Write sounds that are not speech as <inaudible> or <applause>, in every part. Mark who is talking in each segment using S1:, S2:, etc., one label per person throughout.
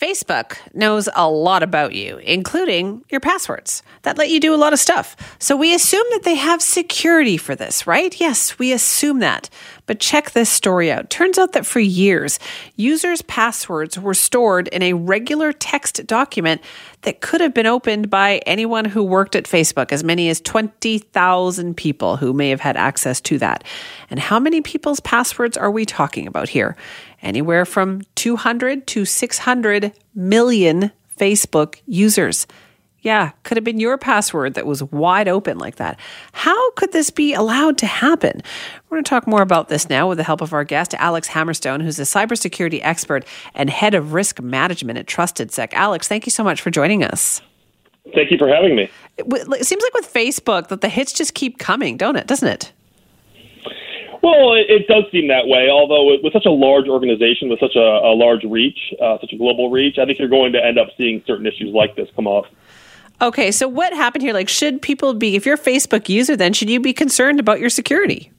S1: Facebook knows a lot about you, including your passwords that let you do a lot of stuff. So we assume that they have security for this, right? Yes, we assume that. But check this story out. Turns out that for years, users' passwords were stored in a regular text document that could have been opened by anyone who worked at Facebook, as many as 20,000 people who may have had access to that. And how many people's passwords are we talking about here? Anywhere from 200 to 600 million Facebook users. Yeah, could have been your password that was wide open like that. How could this be allowed to happen? We're going to talk more about this now with the help of our guest, Alex Hammerstone, who's a cybersecurity expert and head of risk management at TrustedSec. Alex, thank you so much for joining us.
S2: Thank you for having me.
S1: It seems like with Facebook that the hits just keep coming, don't it? Doesn't it?
S2: Well, it, it, does seem that way. Although with, with such a large organization, with such a, a large reach, uh, such a global reach, I think you're going to end up seeing certain issues like this come up.
S1: Okay, so what happened here? Like, should people be, if you're a Facebook user, then should you be concerned about your security?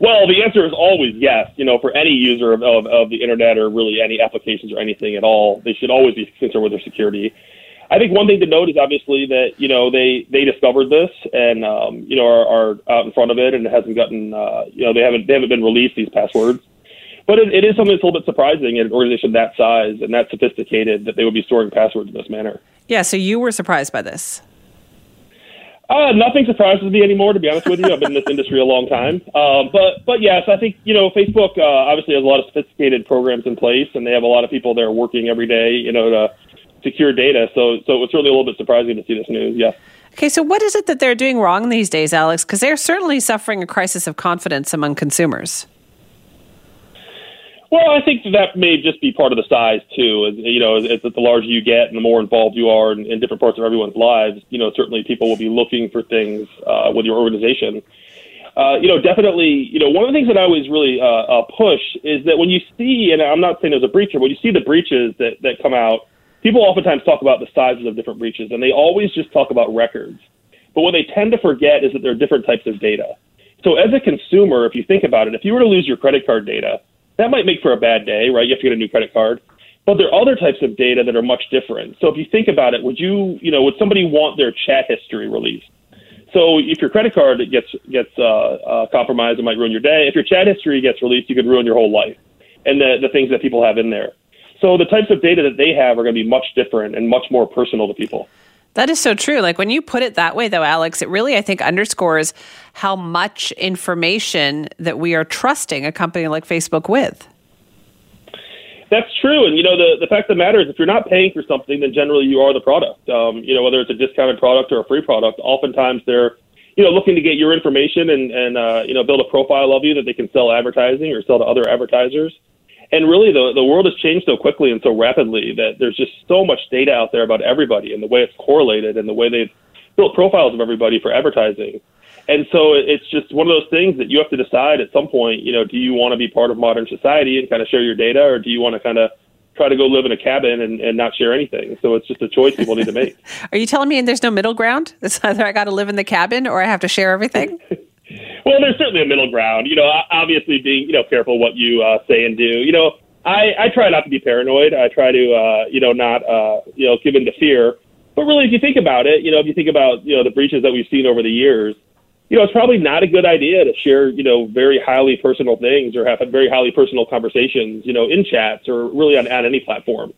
S2: Well, the answer is always yes. You know, for any user of, of, of the internet or really any applications or anything at all, they should always be concerned with their security. I think one thing to note is obviously that you know they they discovered this and um, you know are, are out in front of it and it hasn't gotten uh, you know they haven't they haven't been released these passwords. But it, it is something that's a little bit surprising in an organization that size and that sophisticated that they would be storing passwords in this manner.
S1: Yeah, so you were surprised by this.
S2: Uh, nothing surprises me anymore, to be honest with you. I've been in this industry a long time. Um, but, but yes, I think, you know, Facebook uh, obviously has a lot of sophisticated programs in place, and they have a lot of people there working every day, you know, to secure data. So, so it was really a little bit surprising to see this news. Yeah.
S1: Okay, so what is it that they're doing wrong these days, Alex? Because they're certainly suffering a crisis of confidence among consumers.
S2: Well, I think that may just be part of the size too. You know, as, the larger you get and the more involved you are in, in, different parts of everyone's lives, you know, certainly people will be looking for things uh, with your organization. Uh, you know, definitely, you know, one of the things that I always really uh, uh, push is that when you see, and I'm not saying there's a breacher, when you see the breaches that, that come out, people oftentimes talk about the sizes of different breaches, and they always just talk about records. But what they tend to forget is that there are different types of data. So as a consumer, if you think about it, if you were to lose your credit card data, that might make for a bad day, right? You have to get a new credit card. But there are other types of data that are much different. So if you think about it, would you, you know, would somebody want their chat history released? So if your credit card gets gets uh, uh, compromised, it might ruin your day. If your chat history gets released, you could ruin your whole life and the the things that people have in there. So the types of data that they have are going to be much different and much more personal to people.
S1: That is so true. Like when you put it that way, though, Alex, it really, I think, underscores how much information that we are trusting a company like Facebook with.
S2: That's true, and you know the the fact of the matter is, if you're not paying for something, then generally you are the product. Um, you know whether it's a discounted product or a free product. Oftentimes they're you know looking to get your information and and uh, you know build a profile of you that they can sell advertising or sell to other advertisers and really the the world has changed so quickly and so rapidly that there's just so much data out there about everybody and the way it's correlated and the way they've built profiles of everybody for advertising. And so it's just one of those things that you have to decide at some point, you know, do you want to be part of modern society and kind of share your data or do you want to kind of try to go live in a cabin and, and not share anything. So it's just a choice people need to make. <laughs>
S1: Are you telling me there's no middle ground? It's either I got to live in the cabin or I have to share everything? <laughs>
S2: Well, there's certainly a middle ground. You know, obviously being you know careful what you uh, say and do. You know, I I try not to be paranoid. I try to uh, you know not uh, you know give in to fear. But really, if you think about it, you know, if you think about you know the breaches that we've seen over the years, you know, it's probably not a good idea to share you know very highly personal things or have very highly personal conversations, you know, in chats or really on, on any platform,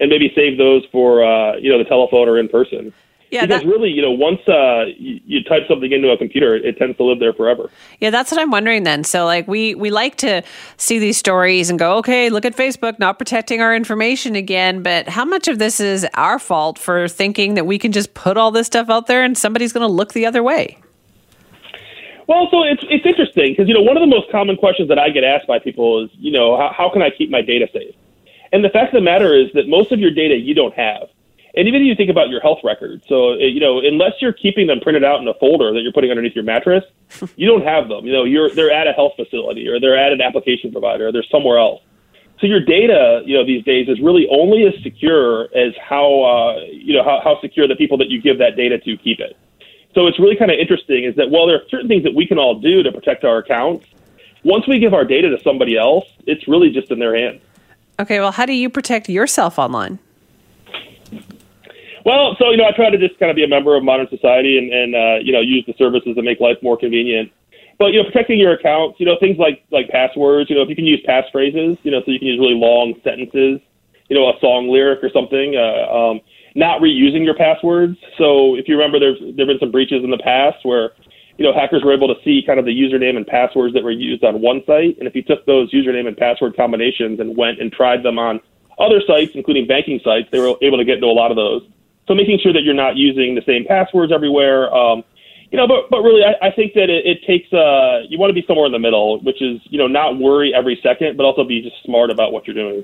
S2: and maybe save those for uh, you know the telephone or in person. Yeah, because that, really, you know, once uh, you, you, type something into a computer, it, it, tends to live there forever.
S1: Yeah, that's what I'm wondering. Then, so like we we like to see these stories and go, okay, look at Facebook not protecting our information again. But how much of this is our fault for thinking that we can just put all this stuff out there and somebody's going to look the other way?
S2: Well, so it's it's interesting because you know one of the most common questions that I get asked by people is, you know, how, how can I keep my data safe? And the fact of the matter is that most of your data you don't have. And even if you think about your health records, so you know, unless you're keeping them printed out in a folder that you're putting underneath your mattress, <laughs> you don't have them. You know, you're they're at a health facility or they're at an application provider or they're somewhere else. So your data, you know, these days is really only as secure as how, uh, you know, how, how secure the people that you give that data to keep it. So it's really kind of interesting is that while there are certain things that we can all do to protect our accounts, once we give our data to somebody else, it's really just in their hands.
S1: Okay, well, how do you protect yourself online?
S2: Well, so you know, I try to just kind of be a member of modern society and, and uh, you know use the services that make life more convenient. But you know, protecting your accounts, you know, things like like passwords. You know, if you can use passphrases, you know, so you can use really long sentences. You know, a song lyric or something. Uh, um, not reusing your passwords. So if you remember, there's there've been some breaches in the past where you know hackers were able to see kind of the username and passwords that were used on one site, and if you took those username and password combinations and went and tried them on other sites, including banking sites, they were able to get into a lot of those. So making sure that you're not using the same passwords everywhere. Um, you know, but but really, I, I think that it, it takes uh, you want to be somewhere in the middle, which is you know not worry every second, but also be just smart about what you're doing.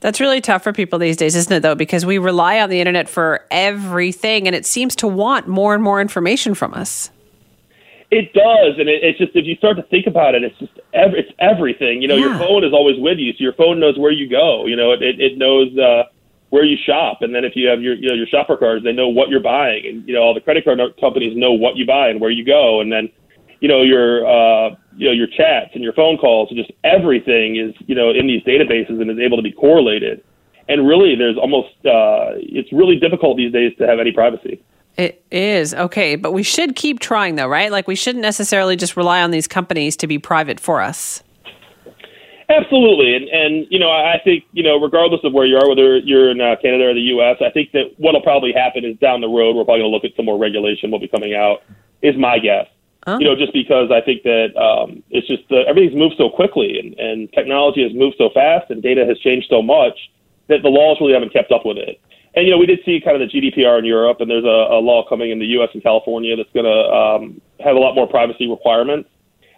S1: That's really tough for people these days, isn't it? Though, because we rely on the internet for everything, and it seems to want more and more information from us.
S2: It does, and it, it's just if you start to think about it, it's just ev- it's everything. You know,
S1: Yeah.
S2: your phone is always with you, so your phone knows where you go. You know, it it, it knows uh, where you shop, and then if you have your you know your shopper cards, they know what you're buying, and you know all the credit card companies know what you buy and where you go, and then you know your uh, you know your chats and your phone calls, and just everything is you know in these databases and is able to be correlated. And really, there's almost uh, it's really difficult these days to have any privacy.
S1: It is okay, but we should keep trying, though, right? Like we shouldn't necessarily just rely on these companies to be private for us.
S2: Absolutely, and and you know I think you know regardless of where you are, whether you're in uh, Canada or the U.S., I think that what'll probably happen is down the road we're probably going to look at some more regulation will be coming out. Is my guess.
S1: Oh.
S2: You know, just because I think that um, it's just uh, everything's moved so quickly and, and technology has moved so fast and data has changed so much that the laws really haven't kept up with it. And you know, we did see kind of the GDPR in Europe, and there's a, a law coming in the U.S. and California that's going to um, have a lot more privacy requirements.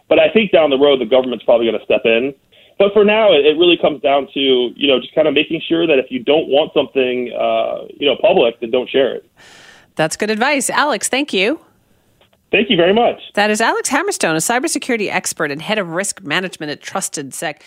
S2: But I think down the road, the government's probably going to step in. But for now, it, it really comes down to you know just kind of making sure that if you don't want something uh, you know public, then don't share it.
S1: That's good advice. Alex, thank you.
S2: Thank you very much.
S1: That is Alex Hammerstone, a cybersecurity expert and head of risk management at TrustedSec.